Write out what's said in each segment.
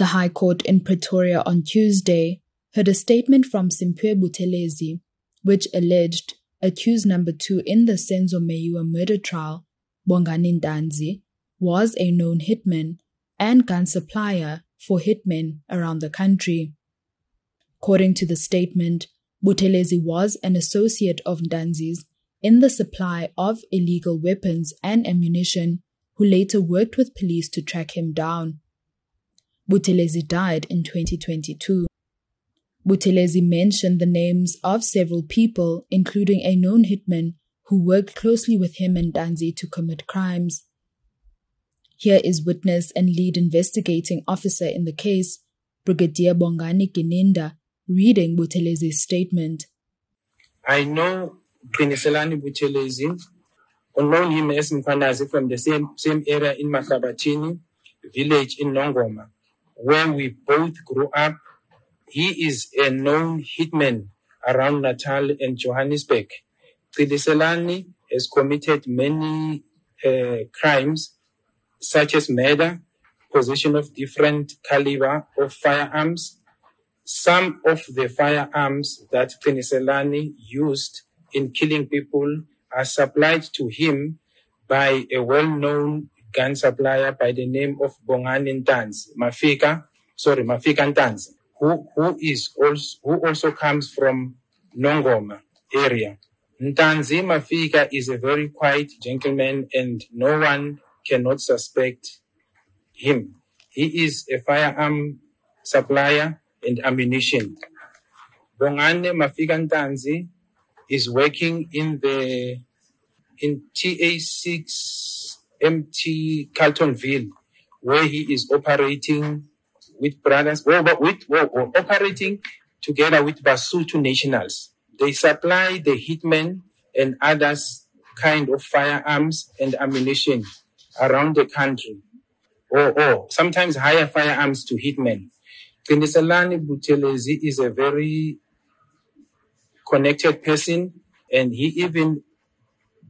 The High Court in Pretoria on Tuesday heard a statement from Simphiwe Buthelezi, which alleged accused number two in the Senzo Meyiwa murder trial, Bongani Ntanzi, was a known hitman and gun supplier for hitmen around the country. According to the statement, Buthelezi was an associate of Ntanzi's in the supply of illegal weapons and ammunition, who later worked with police to track him down. Buthelezi died in 2022. Buthelezi mentioned the names of several people, including a known hitman who worked closely with him and Ntanzi to commit crimes. Here is witness and lead investigating officer in the case, Brigadier Bongani Gininda, reading Buthelezi's statement. I know Qiniselani Buthelezi, known him as from the same, same area in Mahlabathini village in Nongoma, where we both grew up. He is a known hitman around Natal and Johannesburg. Qiniselani has committed many uh, crimes such as murder, possession of different caliber of firearms. Some of the firearms that Qiniselani used in killing people are supplied to him by a well-known gun supplier by the name of Bongani Ntanzi, Mafika, sorry, Mafika Ntanzi, who, who is also, who also comes from Nongoma area. Ntanzi Mafika is a very quiet gentleman and no one cannot suspect him. He is a firearm supplier and ammunition. Bongani Mafika Ntanzi is working in the in TA6 MT Carltonville, where he is operating with brothers, well, with, well, operating together with Basotho nationals. They supply the hitmen and others kind of firearms and ammunition around the country, or, or sometimes hire firearms to hitmen. Qiniselani Buthelezi is a very connected person, and he even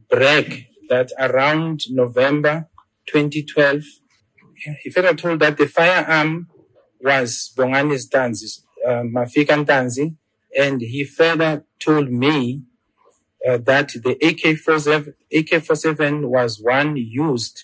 bragged that around November 2012, he further told that the firearm was Bongani Ntanzi's, uh, Mafika Ntanzi, and he further told me uh, that the AK-47, AK-47 was one used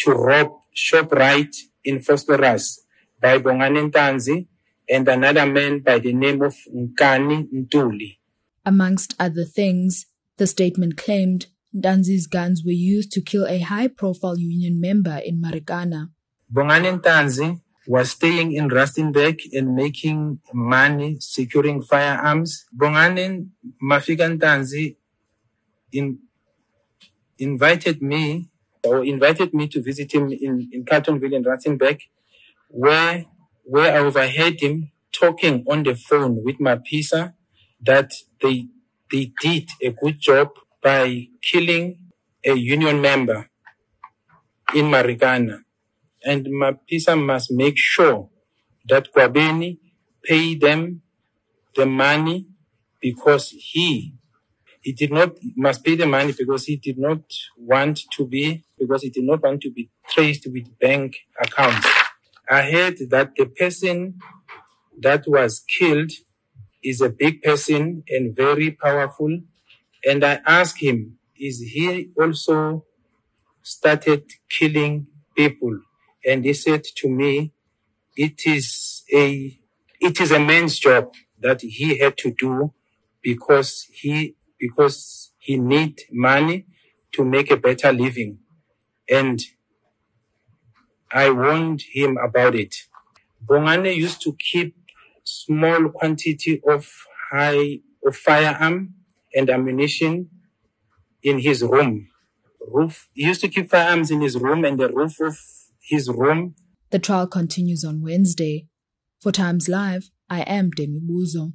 to rob ShopRite in Vosloorus by Bongani Ntanzi and another man by the name of Nkani Ntuli. Amongst other things, the statement claimed Ntanzi's guns were used to kill a high-profile union member in Marikana. Bongani Ntanzi was staying in Rustenburg and making money securing firearms. Bongani Mafika Ntanzi in, invited me or invited me to visit him in, in Carltonville in Rustenburg, where, where I overheard him talking on the phone with Mapisa that they, they did a good job by killing a union member in Marikana. And Mapisa must make sure that Kwabeni pay them the money because he he did not must pay the money because he did not want to be because he did not want to be traced with bank accounts. I heard that the person that was killed is a big person and very powerful. And I asked him, is he also started killing people? And he said to me, it is a, it is a man's job that he had to do because he, because he need money to make a better living. And I warned him about it. Bongani used to keep small quantity of high of firearm and ammunition in his room. Roof. He used to keep firearms in his room and the roof of his room. The trial continues on Wednesday. For Times Live, I am Demi Buzo.